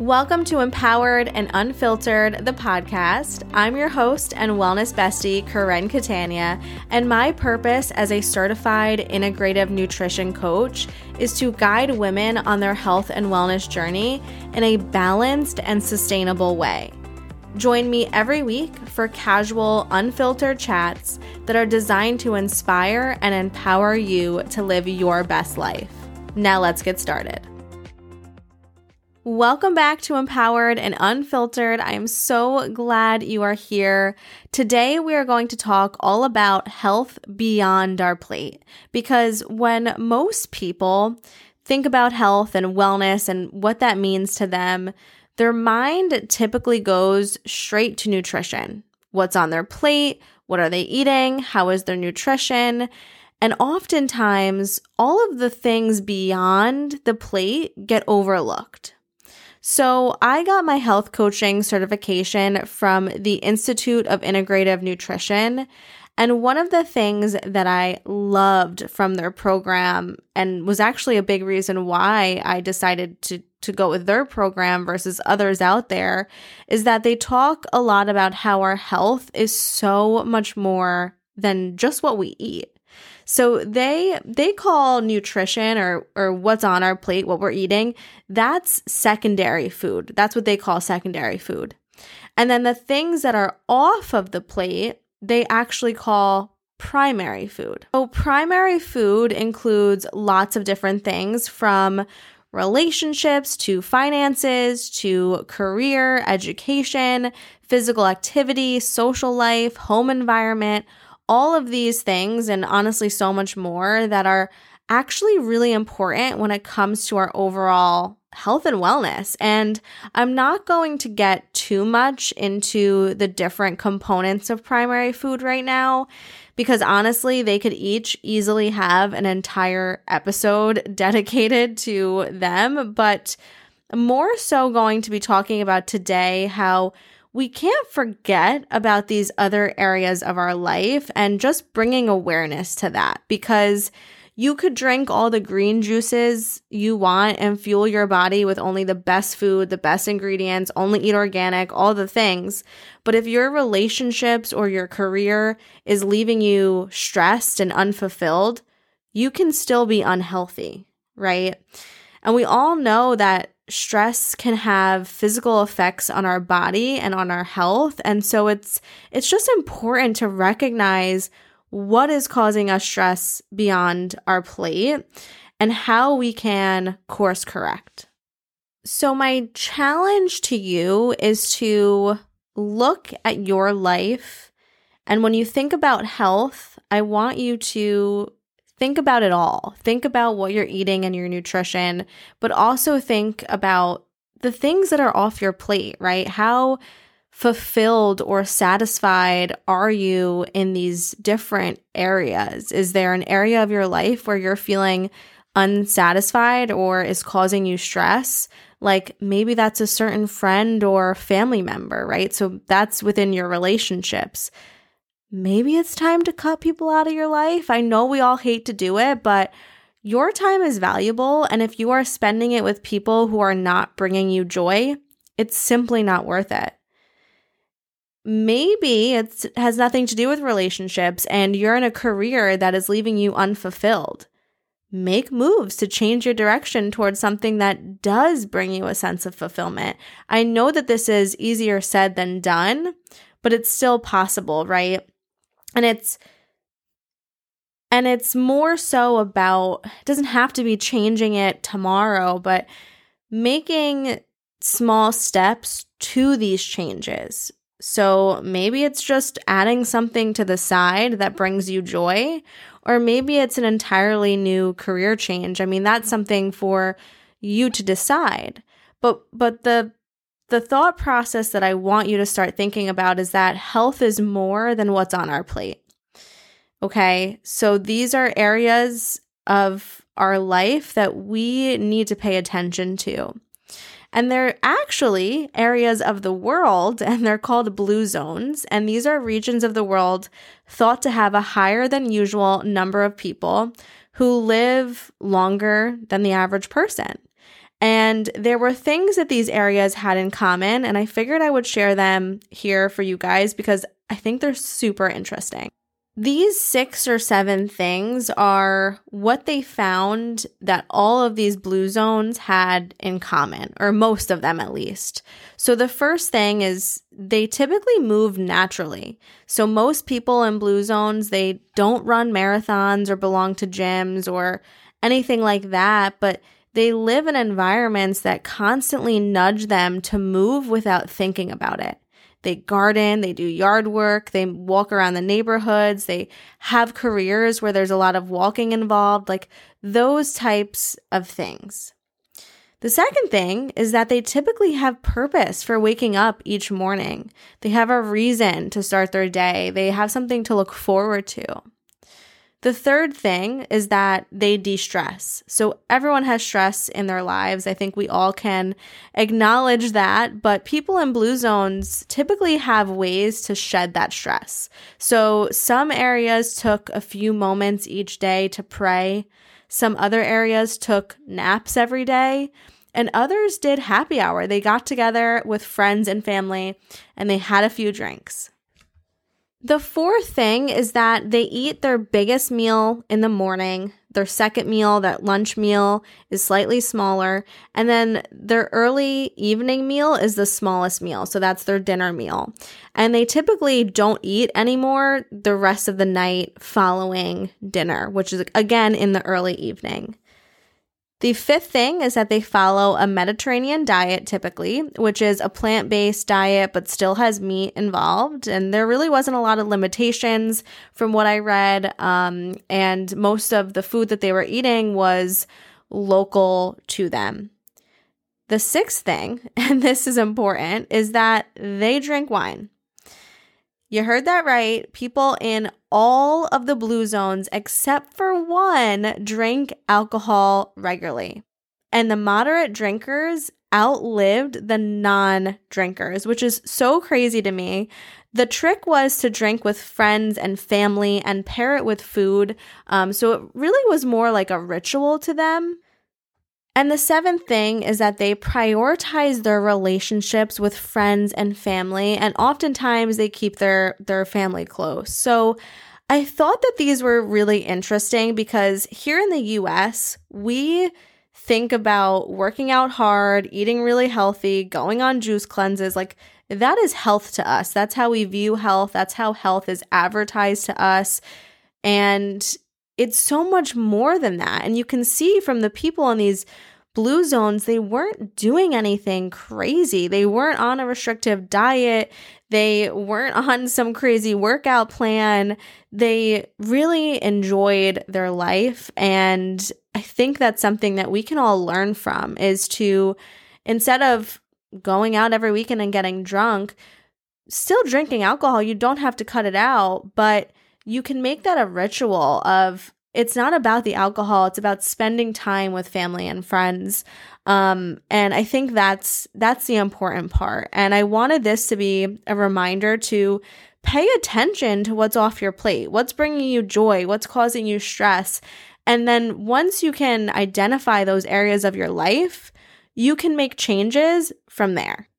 Welcome to Empowered and Unfiltered, the podcast. I'm your host and wellness bestie, Corinne Catania, and my purpose as a certified integrative nutrition coach is to guide women on their health and wellness journey in a balanced and sustainable way. Join me every week for casual, unfiltered chats that are designed to inspire and empower you to live your best life. Now, let's get started. Welcome back to Empowered and Unfiltered. I am so glad you are here. Today, we are going to talk all about health beyond our plate because when most people think about health and wellness and what that means to them, their mind typically goes straight to nutrition. What's on their plate? What are they eating? How is their nutrition? And oftentimes, all of the things beyond the plate get overlooked. So, I got my health coaching certification from the Institute of Integrative Nutrition. And one of the things that I loved from their program and was actually a big reason why I decided to, to go with their program versus others out there is that they talk a lot about how our health is so much more than just what we eat. So they they call nutrition or or what's on our plate, what we're eating, that's secondary food. That's what they call secondary food. And then the things that are off of the plate, they actually call primary food. So primary food includes lots of different things from relationships to finances to career, education, physical activity, social life, home environment, all of these things, and honestly, so much more that are actually really important when it comes to our overall health and wellness. And I'm not going to get too much into the different components of primary food right now because honestly, they could each easily have an entire episode dedicated to them. But more so going to be talking about today how we can't forget about these other areas of our life and just bringing awareness to that because you could drink all the green juices you want and fuel your body with only the best food, the best ingredients, only eat organic, all the things. But if your relationships or your career is leaving you stressed and unfulfilled, you can still be unhealthy, right? And we all know that stress can have physical effects on our body and on our health and so it's it's just important to recognize what is causing us stress beyond our plate and how we can course correct. So my challenge to you is to look at your life and when you think about health, I want you to think about it all. Think about what you're eating and your nutrition, but also think about the things that are off your plate, right? How fulfilled or satisfied are you in these different areas? Is there an area of your life where you're feeling unsatisfied or is causing you stress? Like maybe that's a certain friend or family member, right? So that's within your relationships maybe it's time to cut people out of your life. I know we all hate to do it, but your time is valuable. And if you are spending it with people who are not bringing you joy, it's simply not worth it. Maybe it has nothing to do with relationships and you're in a career that is leaving you unfulfilled. Make moves to change your direction towards something that does bring you a sense of fulfillment. I know that this is easier said than done, but it's still possible, right? And it's and it's more so about doesn't have to be changing it tomorrow but making small steps to these changes. So maybe it's just adding something to the side that brings you joy or maybe it's an entirely new career change. I mean that's something for you to decide. But but the the thought process that I want you to start thinking about is that health is more than what's on our plate. Okay, so these are areas of our life that we need to pay attention to. And they're actually areas of the world, and they're called blue zones. And these are regions of the world thought to have a higher than usual number of people who live longer than the average person. And there were things that these areas had in common, and I figured I would share them here for you guys because I think they're super interesting. These six or seven things are what they found that all of these blue zones had in common, or most of them at least. So the first thing is they typically move naturally. So most people in blue zones, they don't run marathons or belong to gyms or anything like that, but they live in environments that constantly nudge them to move without thinking about it. They garden, they do yard work, they walk around the neighborhoods, they have careers where there's a lot of walking involved, like those types of things. The second thing is that they typically have purpose for waking up each morning. They have a reason to start their day. They have something to look forward to. The third thing is that they de stress. So everyone has stress in their lives. I think we all can acknowledge that, but people in blue zones typically have ways to shed that stress. So some areas took a few moments each day to pray. Some other areas took naps every day. And others did happy hour. They got together with friends and family and they had a few drinks. The fourth thing is that they eat their biggest meal in the morning. Their second meal, that lunch meal, is slightly smaller. And then their early evening meal is the smallest meal. So that's their dinner meal. And they typically don't eat anymore the rest of the night following dinner, which is again in the early evening. The fifth thing is that they follow a Mediterranean diet typically, which is a plant based diet but still has meat involved. And there really wasn't a lot of limitations from what I read. Um, and most of the food that they were eating was local to them. The sixth thing, and this is important, is that they drink wine. You heard that right. People in all of the blue zones, except for one, drink alcohol regularly. And the moderate drinkers outlived the non drinkers, which is so crazy to me. The trick was to drink with friends and family and pair it with food. Um, so it really was more like a ritual to them. And the seventh thing is that they prioritize their relationships with friends and family, and oftentimes they keep their, their family close. So I thought that these were really interesting because here in the US, we think about working out hard, eating really healthy, going on juice cleanses. Like that is health to us. That's how we view health. That's how health is advertised to us. And it's so much more than that. And you can see from the people in these blue zones, they weren't doing anything crazy. They weren't on a restrictive diet. They weren't on some crazy workout plan. They really enjoyed their life. And I think that's something that we can all learn from is to, instead of going out every weekend and getting drunk, still drinking alcohol, you don't have to cut it out, but you can make that a ritual of it's not about the alcohol it's about spending time with family and friends. Um, and i think that's that's the important part. And i wanted this to be a reminder to pay attention to what's off your plate what's bringing you joy what's causing you stress. And then once you can identify those areas of your life you can make changes from there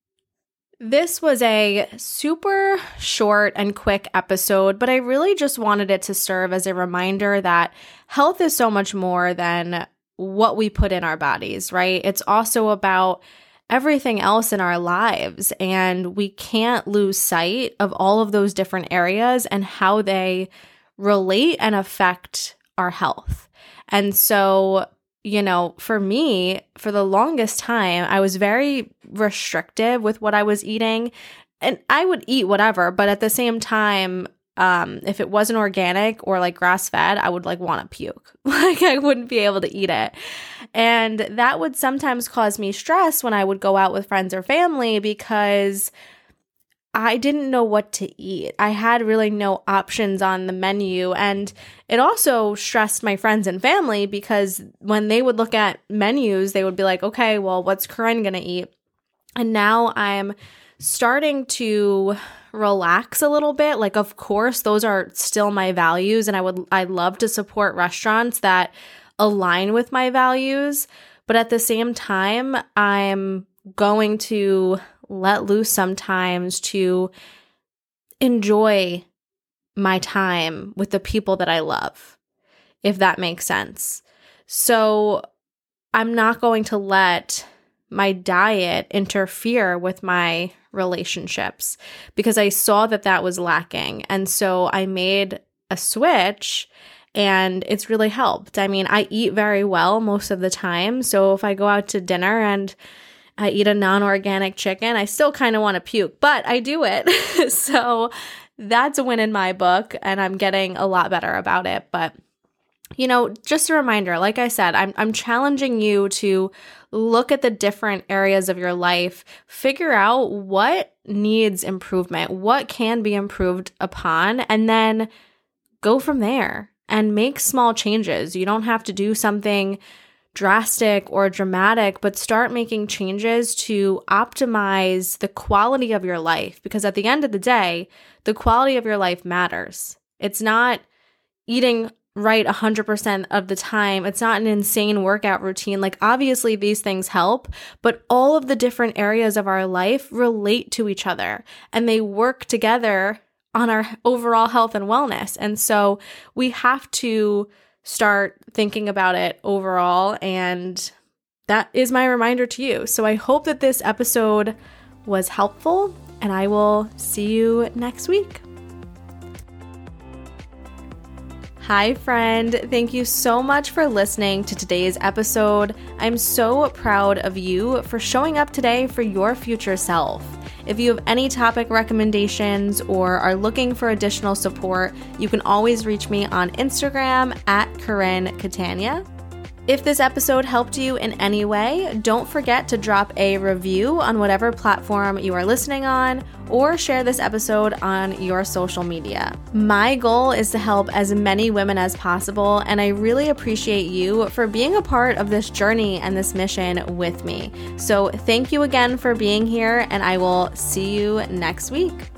this was a super short and quick episode, but I really just wanted it to serve as a reminder that health is so much more than what we put in our bodies, right? It's also about everything else in our lives, and we can't lose sight of all of those different areas and how they relate and affect our health. And so, you know, for me, for the longest time, I was very restrictive with what I was eating. And I would eat whatever, but at the same time, um, if it wasn't organic or like grass fed, I would like want to puke. like I wouldn't be able to eat it. And that would sometimes cause me stress when I would go out with friends or family because I didn't know what to eat. I had really no options on the menu. And it also stressed my friends and family because when they would look at menus, they would be like, okay, well, what's Corinne going to eat? And now I'm starting to relax a little bit. Like, of course, those are still my values. And I would, I love to support restaurants that align with my values. But at the same time, I'm going to let loose sometimes to enjoy my time with the people that I love, if that makes sense. So I'm not going to let my diet interfere with my relationships because I saw that that was lacking. And so I made a switch and it's really helped. I mean, I eat very well most of the time. So if I go out to dinner and I eat a non organic chicken, I still kind of want to puke, but I do it. so that's a win in my book, and I'm getting a lot better about it. But you know, just a reminder, like I said, I'm, I'm challenging you to look at the different areas of your life, figure out what needs improvement, what can be improved upon, and then go from there and make small changes. You don't have to do something drastic or dramatic, but start making changes to optimize the quality of your life because at the end of the day, the quality of your life matters. It's not eating right 100% of the time. It's not an insane workout routine. Like, obviously, these things help, but all of the different areas of our life relate to each other and they work together on our overall health and wellness. And so we have to start thinking about it overall. And that is my reminder to you. So I hope that this episode was helpful, and I will see you next week. Hi, friend. Thank you so much for listening to today's episode. I'm so proud of you for showing up today for your future self. If you have any topic recommendations or are looking for additional support, you can always reach me on Instagram at Corinne Catania. If this episode helped you in any way, don't forget to drop a review on whatever platform you are listening on or share this episode on your social media. My goal is to help as many women as possible, and I really appreciate you for being a part of this journey and this mission with me. So, thank you again for being here, and I will see you next week.